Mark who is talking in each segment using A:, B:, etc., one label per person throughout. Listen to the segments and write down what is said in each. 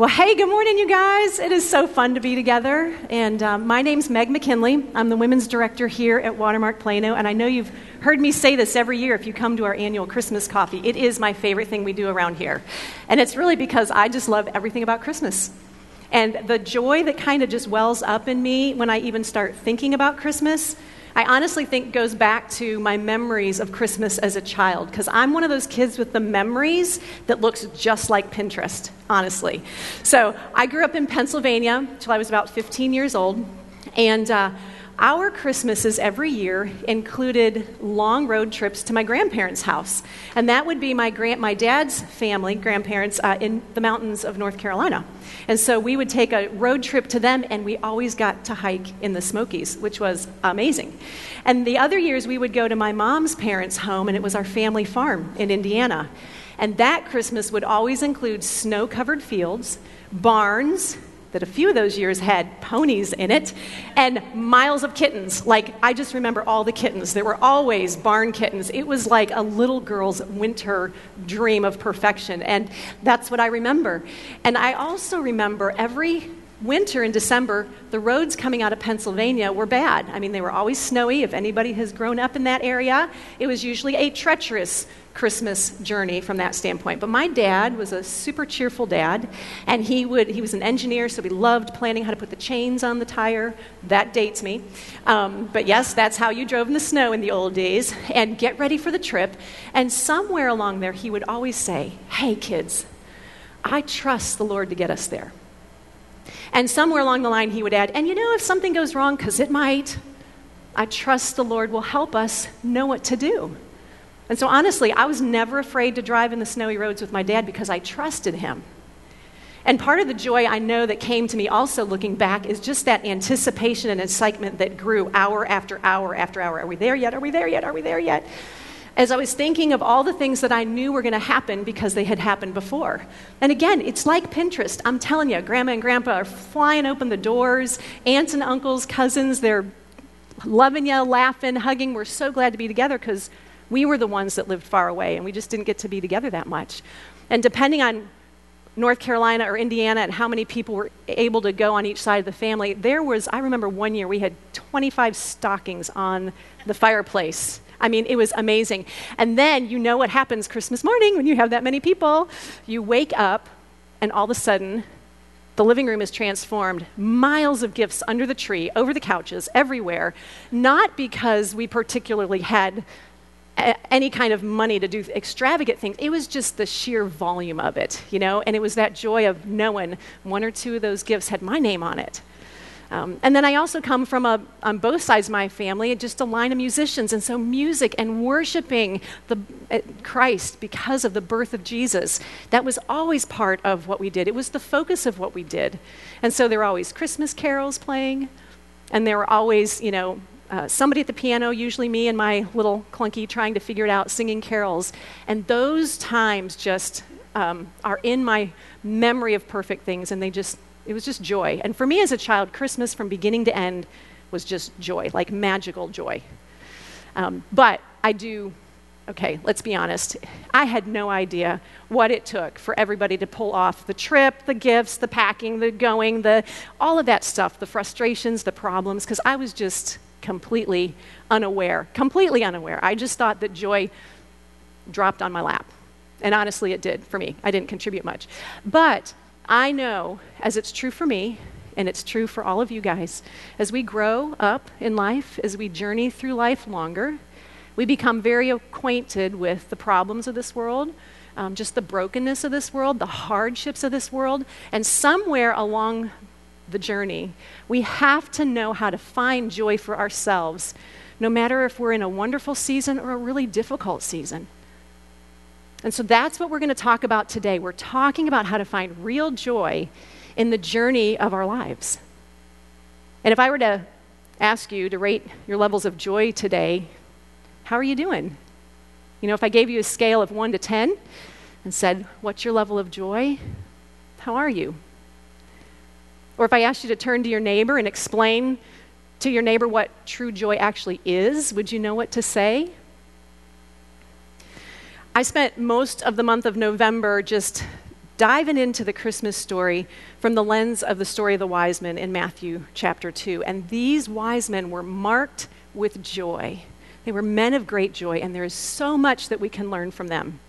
A: Well, hey, good morning, you guys. It is so fun to be together. And um, my name's Meg McKinley. I'm the women's director here at Watermark Plano. And I know you've heard me say this every year if you come to our annual Christmas coffee. It is my favorite thing we do around here. And it's really because I just love everything about Christmas. And the joy that kind of just wells up in me when I even start thinking about Christmas I honestly think goes back to my memories of Christmas as a child because I'm one of those kids with the memories that looks just like Pinterest, honestly. So I grew up in Pennsylvania until I was about 15 years old, and uh, our Christmases every year included long road trips to my grandparents' house. And that would be my, grand, my dad's family, grandparents, uh, in the mountains of North Carolina. And so we would take a road trip to them, and we always got to hike in the Smokies, which was amazing. And the other years, we would go to my mom's parents' home, and it was our family farm in Indiana. And that Christmas would always include snow covered fields, barns, that a few of those years had ponies in it and miles of kittens. Like, I just remember all the kittens. There were always barn kittens. It was like a little girl's winter dream of perfection. And that's what I remember. And I also remember every winter in December, the roads coming out of Pennsylvania were bad. I mean, they were always snowy. If anybody has grown up in that area, it was usually a treacherous Christmas journey from that standpoint. But my dad was a super cheerful dad, and he would he was an engineer, so he loved planning how to put the chains on the tire. That dates me. Um, but yes, that's how you drove in the snow in the old days. And get ready for the trip. And somewhere along there, he would always say, "Hey, kids, I trust the Lord to get us there." And somewhere along the line, he would add, "And you know, if something goes wrong, because it might." I trust the Lord will help us know what to do. And so, honestly, I was never afraid to drive in the snowy roads with my dad because I trusted him. And part of the joy I know that came to me also looking back is just that anticipation and excitement that grew hour after hour after hour. Are we there yet? Are we there yet? Are we there yet? As I was thinking of all the things that I knew were going to happen because they had happened before. And again, it's like Pinterest. I'm telling you, grandma and grandpa are flying open the doors, aunts and uncles, cousins, they're loving you, laughing, hugging. We're so glad to be together because we were the ones that lived far away, and we just didn't get to be together that much. And depending on North Carolina or Indiana and how many people were able to go on each side of the family, there was, I remember one year we had 25 stockings on the fireplace. I mean, it was amazing. And then you know what happens Christmas morning when you have that many people. You wake up, and all of a sudden, the living room is transformed. Miles of gifts under the tree, over the couches, everywhere. Not because we particularly had any kind of money to do extravagant things. It was just the sheer volume of it, you know, and it was that joy of knowing one or two of those gifts had my name on it. Um, and then I also come from a, on both sides of my family, just a line of musicians. And so music and worshiping the, uh, Christ because of the birth of Jesus, that was always part of what we did. It was the focus of what we did. And so there were always Christmas carols playing, and there were always, you know, uh, somebody at the piano, usually me and my little clunky trying to figure it out, singing carols. And those times just um, are in my memory of perfect things, and they just, it was just joy. And for me as a child, Christmas from beginning to end was just joy, like magical joy. Um, but I do, okay, let's be honest. I had no idea what it took for everybody to pull off the trip, the gifts, the packing, the going, the all of that stuff, the frustrations, the problems, because I was just completely unaware, completely unaware. I just thought that joy dropped on my lap. And honestly, it did for me. I didn't contribute much. But I know, as it's true for me, and it's true for all of you guys, as we grow up in life, as we journey through life longer, we become very acquainted with the problems of this world, um, just the brokenness of this world, the hardships of this world, and somewhere along the journey. We have to know how to find joy for ourselves, no matter if we're in a wonderful season or a really difficult season. And so that's what we're going to talk about today. We're talking about how to find real joy in the journey of our lives. And if I were to ask you to rate your levels of joy today, how are you doing? You know, if I gave you a scale of 1 to 10 and said, What's your level of joy? How are you? Or if I asked you to turn to your neighbor and explain to your neighbor what true joy actually is, would you know what to say? I spent most of the month of November just diving into the Christmas story from the lens of the story of the wise men in Matthew chapter 2. And these wise men were marked with joy. They were men of great joy, and there is so much that we can learn from them.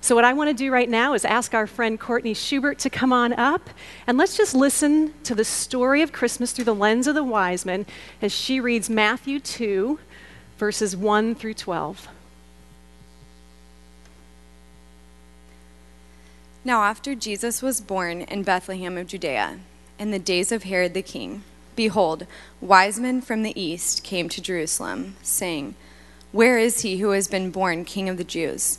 A: So, what I want to do right now is ask our friend Courtney Schubert to come on up, and let's just listen to the story of Christmas through the lens of the wise men as she reads Matthew 2, verses 1 through 12.
B: Now, after Jesus was born in Bethlehem of Judea, in the days of Herod the king, behold, wise men from the east came to Jerusalem, saying, Where is he who has been born king of the Jews?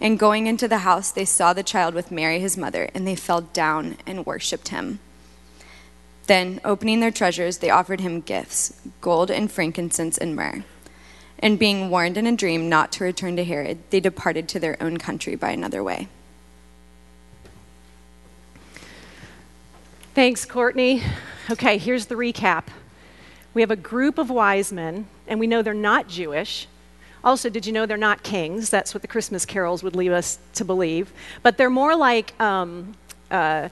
B: And going into the house, they saw the child with Mary, his mother, and they fell down and worshipped him. Then, opening their treasures, they offered him gifts gold and frankincense and myrrh. And being warned in a dream not to return to Herod, they departed to their own country by another way.
A: Thanks, Courtney. Okay, here's the recap. We have a group of wise men, and we know they're not Jewish. Also, did you know they're not kings? That's what the Christmas carols would lead us to believe. But they're more like um, uh,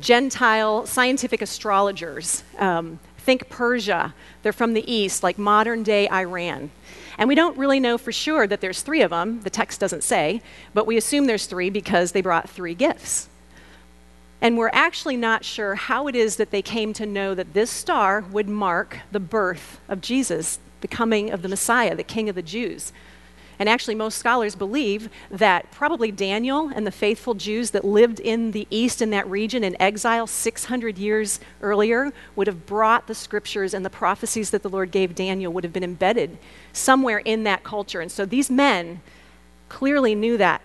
A: Gentile scientific astrologers. Um, think Persia. They're from the east, like modern day Iran. And we don't really know for sure that there's three of them. The text doesn't say, but we assume there's three because they brought three gifts. And we're actually not sure how it is that they came to know that this star would mark the birth of Jesus the coming of the Messiah, the King of the Jews. And actually, most scholars believe that probably Daniel and the faithful Jews that lived in the east in that region in exile 600 years earlier would have brought the scriptures and the prophecies that the Lord gave Daniel would have been embedded somewhere in that culture. And so these men clearly knew that.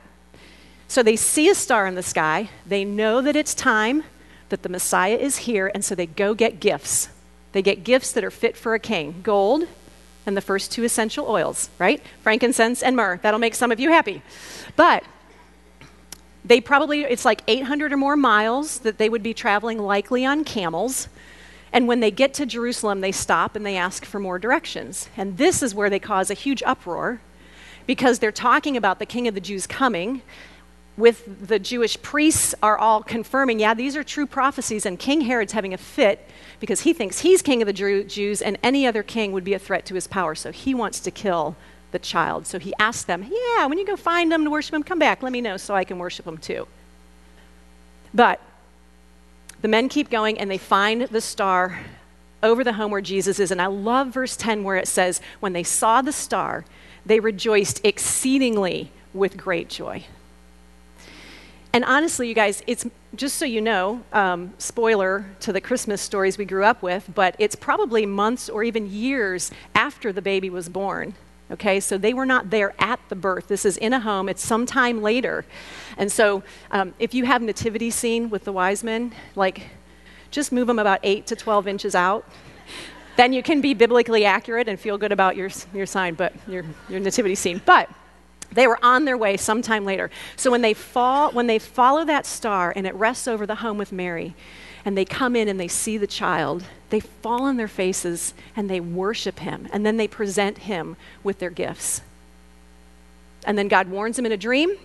A: So they see a star in the sky, they know that it's time, that the Messiah is here, and so they go get gifts. They get gifts that are fit for a king gold and the first two essential oils, right? Frankincense and myrrh. That'll make some of you happy. But they probably, it's like 800 or more miles that they would be traveling, likely on camels. And when they get to Jerusalem, they stop and they ask for more directions. And this is where they cause a huge uproar because they're talking about the king of the Jews coming with the Jewish priests are all confirming, yeah, these are true prophecies, and King Herod's having a fit because he thinks he's king of the Jews and any other king would be a threat to his power. So he wants to kill the child. So he asks them, yeah, when you go find them to worship him, come back, let me know so I can worship him too. But the men keep going and they find the star over the home where Jesus is. And I love verse 10 where it says, when they saw the star, they rejoiced exceedingly with great joy. And honestly, you guys, it's just so you know, um, spoiler to the Christmas stories we grew up with, but it's probably months or even years after the baby was born. Okay, so they were not there at the birth. This is in a home, it's sometime later. And so um, if you have nativity scene with the wise men, like just move them about 8 to 12 inches out. Then you can be biblically accurate and feel good about your, your sign, but your, your nativity scene. But they were on their way sometime later. So when they fall, when they follow that star and it rests over the home with Mary, and they come in and they see the child, they fall on their faces and they worship him, and then they present him with their gifts. And then God warns them in a dream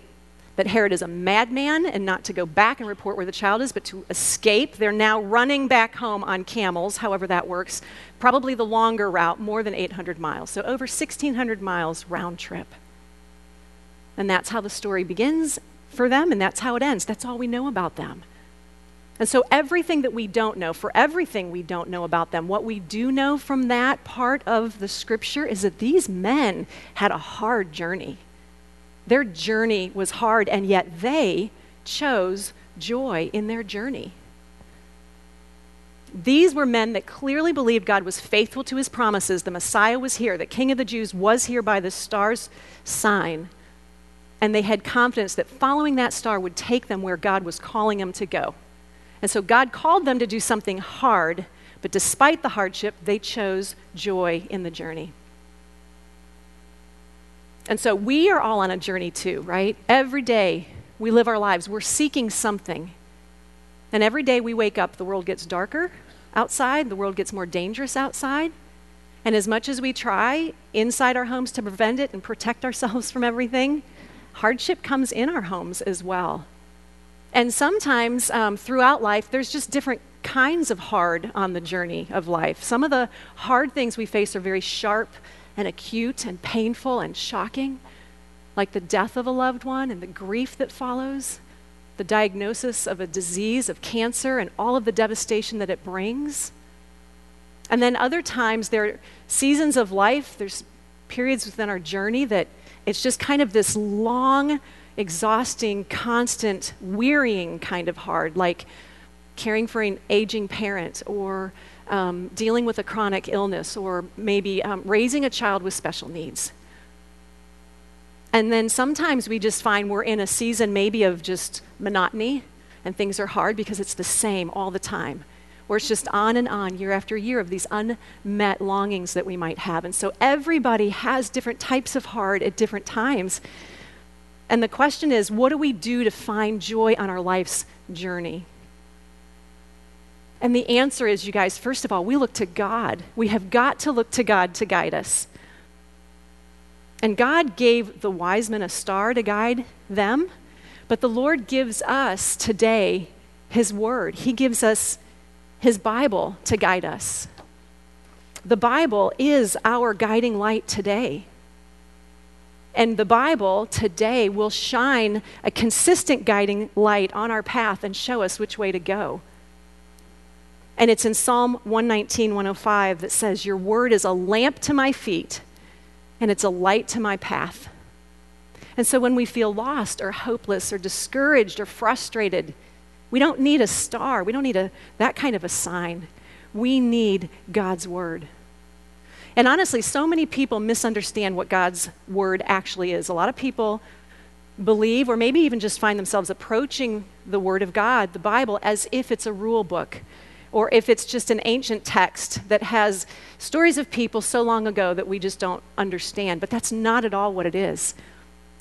A: that Herod is a madman and not to go back and report where the child is, but to escape. They're now running back home on camels, however that works, probably the longer route, more than 800 miles. So over 1,600 miles round trip. And that's how the story begins for them, and that's how it ends. That's all we know about them. And so, everything that we don't know, for everything we don't know about them, what we do know from that part of the scripture is that these men had a hard journey. Their journey was hard, and yet they chose joy in their journey. These were men that clearly believed God was faithful to his promises. The Messiah was here, the King of the Jews was here by the star's sign. And they had confidence that following that star would take them where God was calling them to go. And so God called them to do something hard, but despite the hardship, they chose joy in the journey. And so we are all on a journey too, right? Every day we live our lives, we're seeking something. And every day we wake up, the world gets darker outside, the world gets more dangerous outside. And as much as we try inside our homes to prevent it and protect ourselves from everything, hardship comes in our homes as well. And sometimes um, throughout life, there's just different kinds of hard on the journey of life. Some of the hard things we face are very sharp and acute and painful and shocking, like the death of a loved one and the grief that follows, the diagnosis of a disease, of cancer, and all of the devastation that it brings. And then other times, there are seasons of life, there's periods within our journey that it's just kind of this long, exhausting, constant, wearying kind of hard, like caring for an aging parent or um, dealing with a chronic illness or maybe um, raising a child with special needs. And then sometimes we just find we're in a season maybe of just monotony and things are hard because it's the same all the time. Where it's just on and on, year after year, of these unmet longings that we might have. And so everybody has different types of hard at different times. And the question is, what do we do to find joy on our life's journey? And the answer is, you guys, first of all, we look to God. We have got to look to God to guide us. And God gave the wise men a star to guide them, but the Lord gives us today His Word. He gives us His Bible to guide us. The Bible is our guiding light today. And the Bible today will shine a consistent guiding light on our path and show us which way to go. And it's in Psalm 119, 105 that says, Your word is a lamp to my feet and it's a light to my path. And so when we feel lost or hopeless or discouraged or frustrated, we don't need a star. We don't need a, that kind of a sign. We need God's word. And honestly, so many people misunderstand what God's word actually is. A lot of people believe, or maybe even just find themselves approaching the word of God, the Bible, as if it's a rule book or if it's just an ancient text that has stories of people so long ago that we just don't understand. But that's not at all what it is.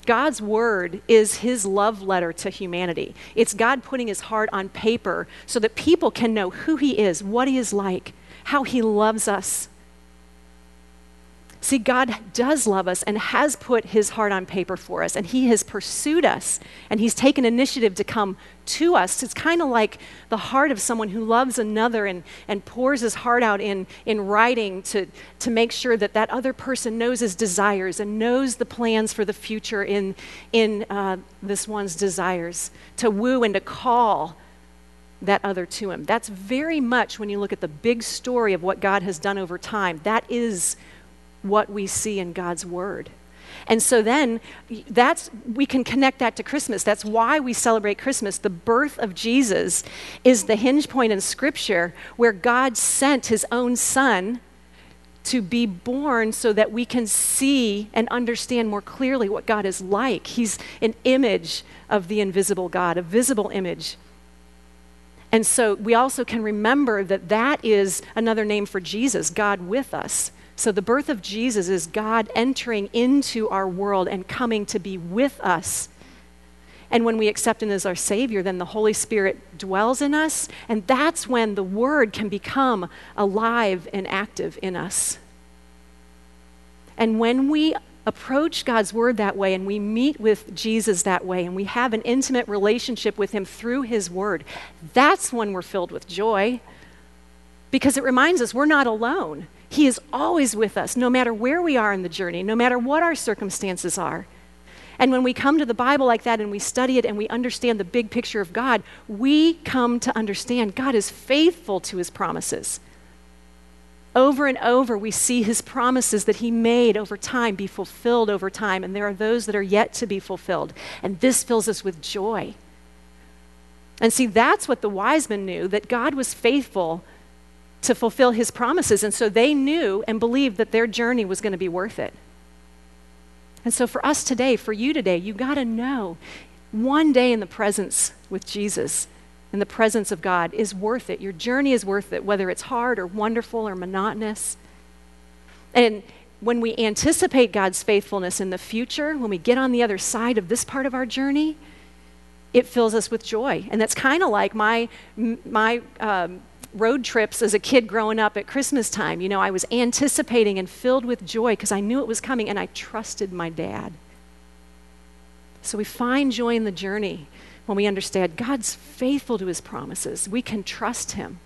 A: God's word is his love letter to humanity. It's God putting his heart on paper so that people can know who he is, what he is like, how he loves us, See, God does love us and has put his heart on paper for us, and he has pursued us, and he's taken initiative to come to us. It's kind of like the heart of someone who loves another and, and pours his heart out in, in writing to, to make sure that that other person knows his desires and knows the plans for the future in, in uh, this one's desires, to woo and to call that other to him. That's very much when you look at the big story of what God has done over time. That is what we see in God's Word. And so then that's we can connect that to Christmas. That's why we celebrate Christmas. The birth of Jesus is the hinge point in scripture where God sent his own son to be born so that we can see and understand more clearly what God is like. He's an image of the invisible God, a visible image. And so we also can remember that that is another name for Jesus, God with us. So, the birth of Jesus is God entering into our world and coming to be with us. And when we accept Him as our Savior, then the Holy Spirit dwells in us, and that's when the Word can become alive and active in us. And when we approach God's Word that way, and we meet with Jesus that way, and we have an intimate relationship with Him through His Word, that's when we're filled with joy. Because it reminds us we're not alone. He is always with us, no matter where we are in the journey, no matter what our circumstances are. And when we come to the Bible like that and we study it and we understand the big picture of God, we come to understand God is faithful to his promises. Over and over, we see his promises that he made over time be fulfilled over time, and there are those that are yet to be fulfilled. And this fills us with joy. And see, that's what the wise men knew that God was faithful to fulfill his promises. And so they knew and believed that their journey was going to be worth it. And so for us today, for you today, you got to know one day in the presence with Jesus, in the presence of God, is worth it. Your journey is worth it, whether it's hard or wonderful or monotonous. And when we anticipate God's faithfulness in the future, when we get on the other side of this part of our journey, it fills us with joy. And that's kind of like my, my um, road trips as a kid growing up at Christmas time. You know, I was anticipating and filled with joy because I knew it was coming and I trusted my dad. So we find joy in the journey when we understand God's faithful to his promises. We can trust him.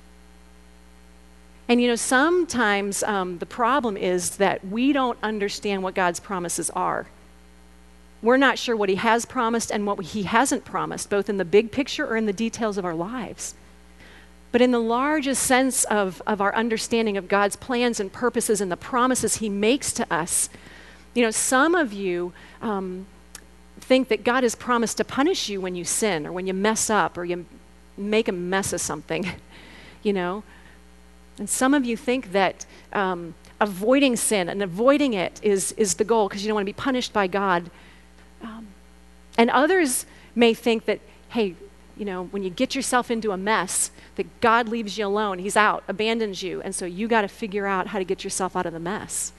A: And you know, sometimes um, the problem is that we don't understand what God's promises are. We're not sure what he has promised and what he hasn't promised, both in the big picture or in the details of our lives. But in the largest sense of, of our understanding of God's plans and purposes and the promises He makes to us, you know, some of you um, think that God has promised to punish you when you sin or when you mess up or you make a mess of something, you know. And some of you think that um, avoiding sin and avoiding it is, is the goal because you don't want to be punished by God. Um, and others may think that, hey, you know, when you get yourself into a mess, that God leaves you alone. He's out, abandons you. And so you got to figure out how to get yourself out of the mess.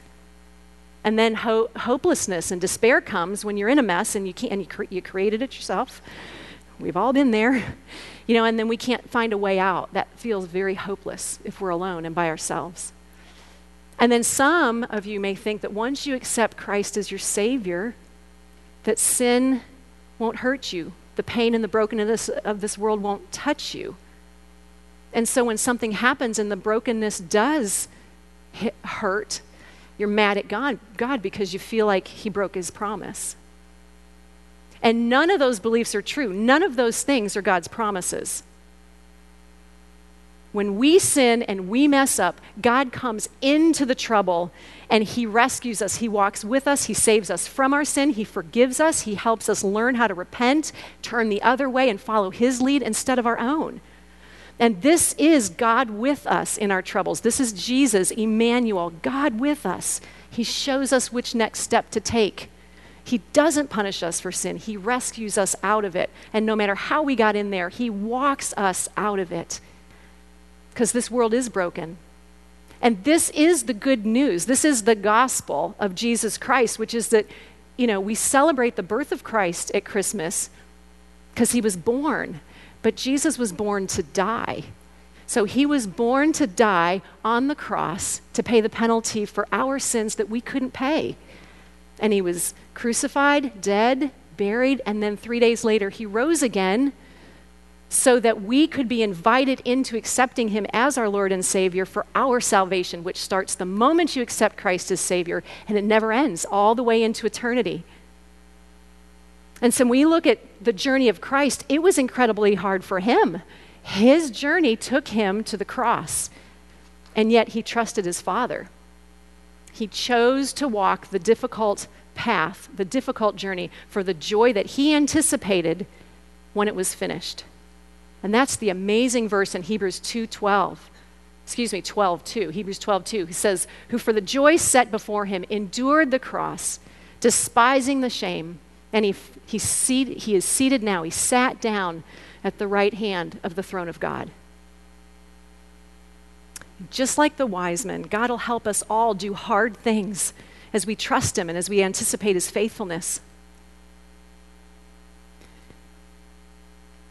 A: And then ho- hopelessness and despair comes when you're in a mess and you can't, and you, cre- you created it yourself. We've all been there, you know, and then we can't find a way out. That feels very hopeless if we're alone and by ourselves. And then some of you may think that once you accept Christ as your Savior, that sin won't hurt you the pain and the brokenness of this world won't touch you. And so when something happens and the brokenness does hit, hurt, you're mad at God, God because you feel like He broke His promise. And none of those beliefs are true. None of those things are God's promises. When we sin and we mess up, God comes into the trouble and He rescues us. He walks with us. He saves us from our sin. He forgives us. He helps us learn how to repent, turn the other way, and follow His lead instead of our own. And this is God with us in our troubles. This is Jesus, Emmanuel, God with us. He shows us which next step to take. He doesn't punish us for sin, He rescues us out of it. And no matter how we got in there, He walks us out of it because this world is broken. And this is the good news. This is the gospel of Jesus Christ, which is that, you know, we celebrate the birth of Christ at Christmas because he was born, but Jesus was born to die. So he was born to die on the cross to pay the penalty for our sins that we couldn't pay. And he was crucified, dead, buried, and then three days later he rose again so that we could be invited into accepting him as our Lord and Savior for our salvation, which starts the moment you accept Christ as Savior and it never ends all the way into eternity. And so when we look at the journey of Christ, it was incredibly hard for him. His journey took him to the cross, and yet he trusted his Father. He chose to walk the difficult path, the difficult journey, for the joy that he anticipated when it was finished. And that's the amazing verse in Hebrews 2:12. Excuse me, 12:2. Hebrews 12:2. He says, "Who for the joy set before him endured the cross, despising the shame, and he, he, seat, he is seated now. He sat down at the right hand of the throne of God." Just like the wise men, God will help us all do hard things as we trust him and as we anticipate his faithfulness.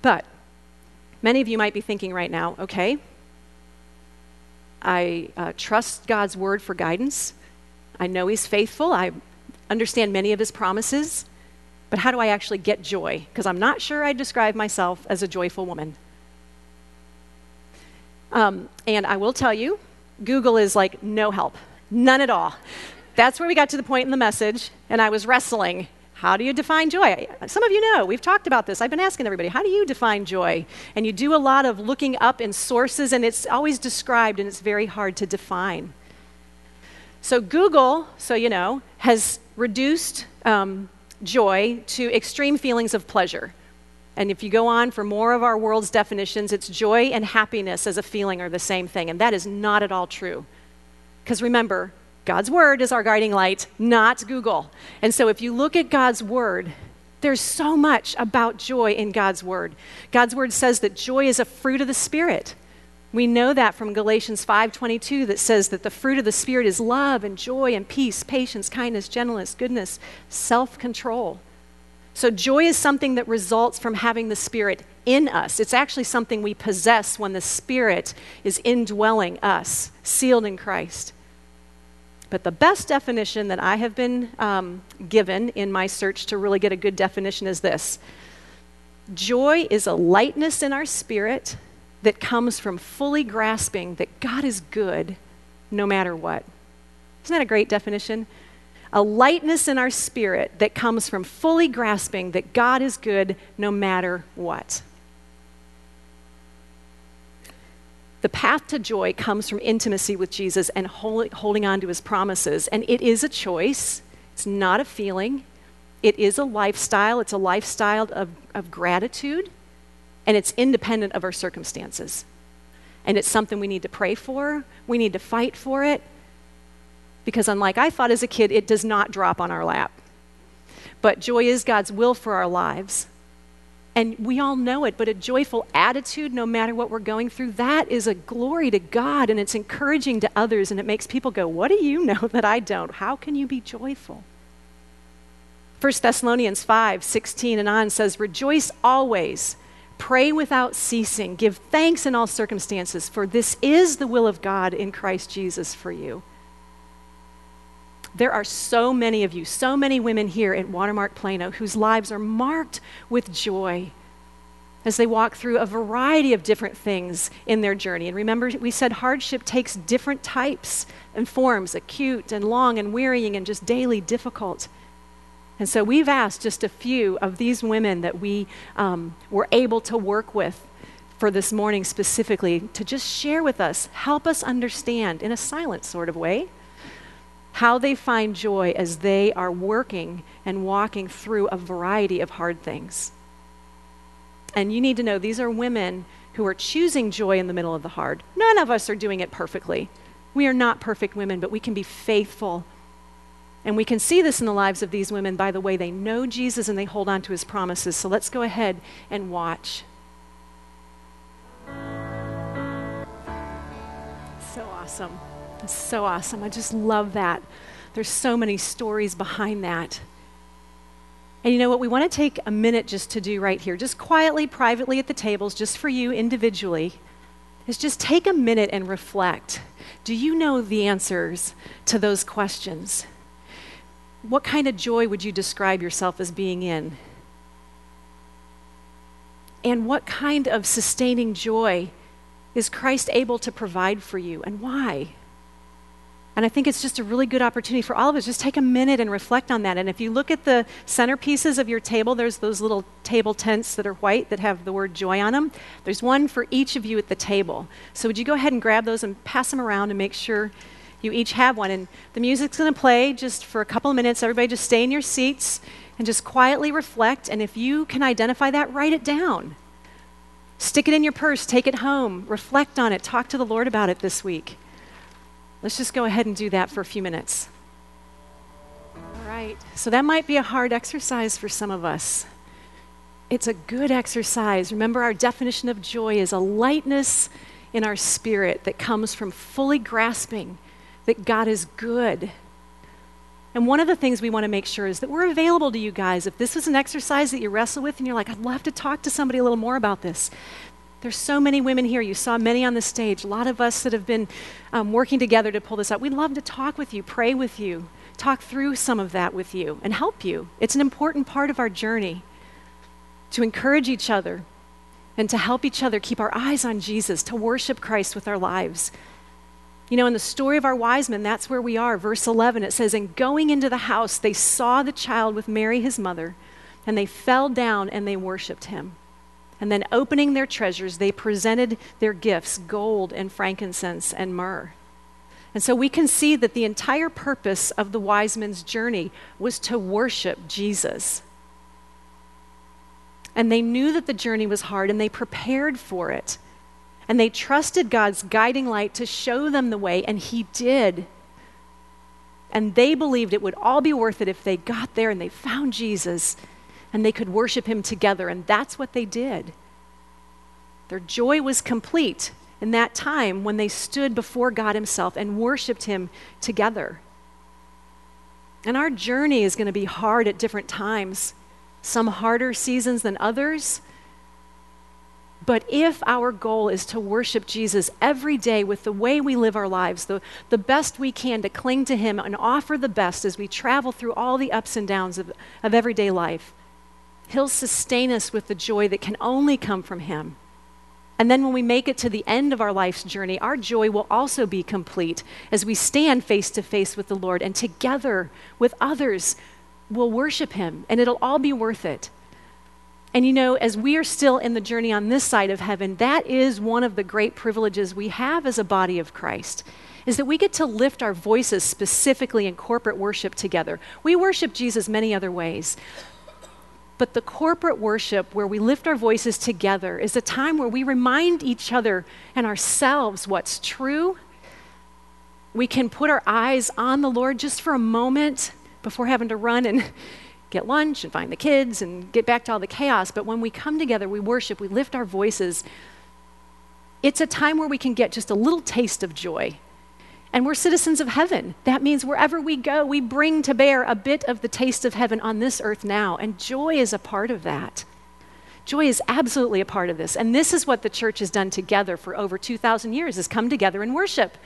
A: But Many of you might be thinking right now, okay, I uh, trust God's word for guidance. I know He's faithful. I understand many of His promises. But how do I actually get joy? Because I'm not sure I describe myself as a joyful woman. Um, and I will tell you, Google is like no help, none at all. That's where we got to the point in the message, and I was wrestling How do you define joy? Some of you know, we've talked about this. I've been asking everybody, how do you define joy? And you do a lot of looking up in sources, and it's always described, and it's very hard to define. So, Google, so you know, has reduced um, joy to extreme feelings of pleasure. And if you go on for more of our world's definitions, it's joy and happiness as a feeling are the same thing. And that is not at all true. Because remember, God's Word is our guiding light, not Google. And so if you look at God's Word, there's so much about joy in God's Word. God's Word says that joy is a fruit of the Spirit. We know that from Galatians 5:22 that says that the fruit of the spirit is love and joy and peace, patience, kindness, gentleness, goodness, self-control. So joy is something that results from having the spirit in us. It's actually something we possess when the spirit is indwelling us, sealed in Christ. But the best definition that I have been um, given in my search to really get a good definition is this Joy is a lightness in our spirit that comes from fully grasping that God is good no matter what. Isn't that a great definition? A lightness in our spirit that comes from fully grasping that God is good no matter what. The path to joy comes from intimacy with Jesus and holding on to his promises. And it is a choice, it's not a feeling. It is a lifestyle. It's a lifestyle of, of gratitude and it's independent of our circumstances. And it's something we need to pray for, we need to fight for it, because unlike I thought as a kid, it does not drop on our lap. But joy is God's will for our lives. And we all know it, but a joyful attitude, no matter what we're going through, that is a glory to God and it's encouraging to others and it makes people go, What do you know that I don't? How can you be joyful? 1 Thessalonians 5 16 and on says, Rejoice always. Pray without ceasing. Give thanks in all circumstances, for this is the will of God in Christ Jesus for you. There are so many of you, so many women here at Watermark Plano whose lives are marked with joy as they walk through a variety of different things in their journey. And remember, we said hardship takes different types and forms acute and long and wearying and just daily difficult. And so we've asked just a few of these women that we um, were able to work with for this morning specifically to just share with us, help us understand in a silent sort of way how they find joy as they are working and walking through a variety of hard things. And you need to know these are women who are choosing joy in the middle of the hard. None of us are doing it perfectly. We are not perfect women, but we can be faithful and we can see this in the lives of these women by the way they know Jesus and they hold on to his promises. So let's go ahead and watch. So awesome. It's so awesome. I just love that. There's so many stories behind that. And you know what? We want to take a minute just to do right here, just quietly, privately at the tables, just for you individually, is just take a minute and reflect. Do you know the answers to those questions? what kind of joy would you describe yourself as being in? And what kind of sustaining joy is Christ able to provide for you, and why? And I think it's just a really good opportunity for all of us. Just take a minute and reflect on that. And if you look at the centerpieces of your table, there's those little table tents that are white that have the word joy on them. There's one for each of you at the table. So would you go ahead and grab those and pass them around and make sure you each have one. And the music's going to play just for a couple of minutes. Everybody just stay in your seats and just quietly reflect. And if you can identify that, write it down. Stick it in your purse, take it home, reflect on it, talk to the Lord about it this week. Let's just go ahead and do that for a few minutes. All right, so that might be a hard exercise for some of us. It's a good exercise. Remember, our definition of joy is a lightness in our spirit that comes from fully grasping that God is good. And one of the things we want to make sure is that we're available to you guys. If this is an exercise that you wrestle with and you're like, I'd love to talk to somebody a little more about this. There's so many women here. You saw many on the stage. A lot of us that have been um, working together to pull this up. We'd love to talk with you, pray with you, talk through some of that with you, and help you. It's an important part of our journey to encourage each other and to help each other keep our eyes on Jesus, to worship Christ with our lives. You know, in the story of our wise men, that's where we are. Verse 11, it says, And going into the house, they saw the child with Mary, his mother, and they fell down and they worshiped him. And then, opening their treasures, they presented their gifts gold and frankincense and myrrh. And so we can see that the entire purpose of the wise men's journey was to worship Jesus. And they knew that the journey was hard and they prepared for it. And they trusted God's guiding light to show them the way, and He did. And they believed it would all be worth it if they got there and they found Jesus and they could worship Him together. And that's what they did. Their joy was complete in that time when they stood before God Himself and worshiped Him together. And our journey is going to be hard at different times, some harder seasons than others. But if our goal is to worship Jesus every day with the way we live our lives, the, the best we can to cling to Him and offer the best as we travel through all the ups and downs of, of everyday life, He'll sustain us with the joy that can only come from Him. And then when we make it to the end of our life's journey, our joy will also be complete as we stand face to face with the Lord and together with others will worship Him, and it'll all be worth it. And you know, as we are still in the journey on this side of heaven, that is one of the great privileges we have as a body of Christ. Is that we get to lift our voices specifically in corporate worship together. We worship Jesus many other ways, but the corporate worship where we lift our voices together is a time where we remind each other and ourselves what's true. We can put our eyes on the Lord just for a moment before having to run and get lunch and find the kids and get back to all the chaos. But when we come together, we worship, we lift our voices. It's a time where we can get just a little taste of joy and we're citizens of heaven. That means wherever we go, we bring to bear a bit of the taste of heaven on this earth now. And joy is a part of that. Joy is absolutely a part of this. And this is what the church has done together for over 2,000 years, is come together and worship.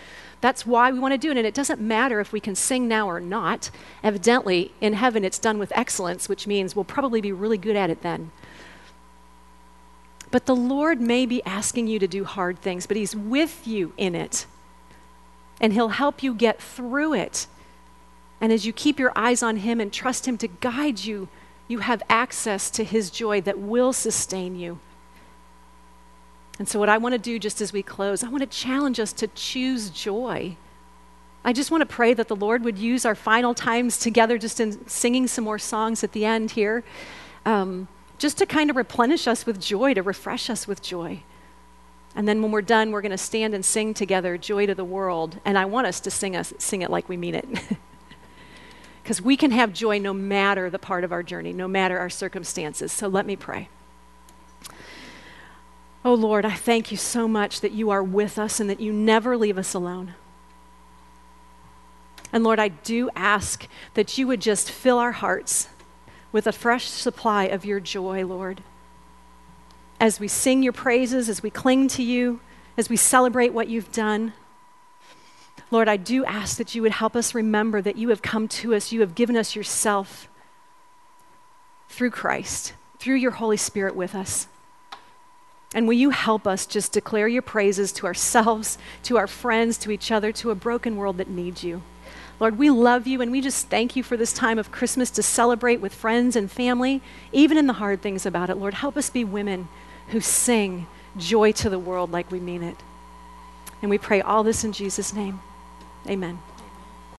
A: That's why we want to do it. And it doesn't matter if we can sing now or not. Evidently, in heaven, it's done with excellence, which means we'll probably be really good at it then. But the Lord may be asking you to do hard things, but He's with you in it and He'll help you get through it. And as you keep your eyes on Him and trust Him to guide you, you have access to His joy that will sustain you. And so, what I want to do just as we close, I want to challenge us to choose joy. I just want to pray that the Lord would use our final times together, just in singing some more songs at the end here, um, just to kind of replenish us with joy, to refresh us with joy. And then when we're done, we're going to stand and sing together, Joy to the World. And I want us to sing, us, sing it like we mean it. Because we can have joy no matter the part of our journey, no matter our circumstances. So let me pray. Oh Lord, I thank you so much that you are with us and that you never leave us alone. And Lord, I do ask that you would just fill our hearts with a fresh supply of your joy, Lord as we sing your praises, as we cling to you, as we celebrate what you've done. Lord, I do ask that you would help us remember that you have come to us, you have given us yourself through Christ, through your Holy Spirit with us. And will you help us just declare your praises to ourselves, to our friends, to each other, to a broken world that needs you? Lord, we love you and we just thank you for this time of Christmas to celebrate with friends and family, even in the hard things about it. Lord, help us be women who sing joy to the world like we mean it. And we pray all this in Jesus' name. Amen.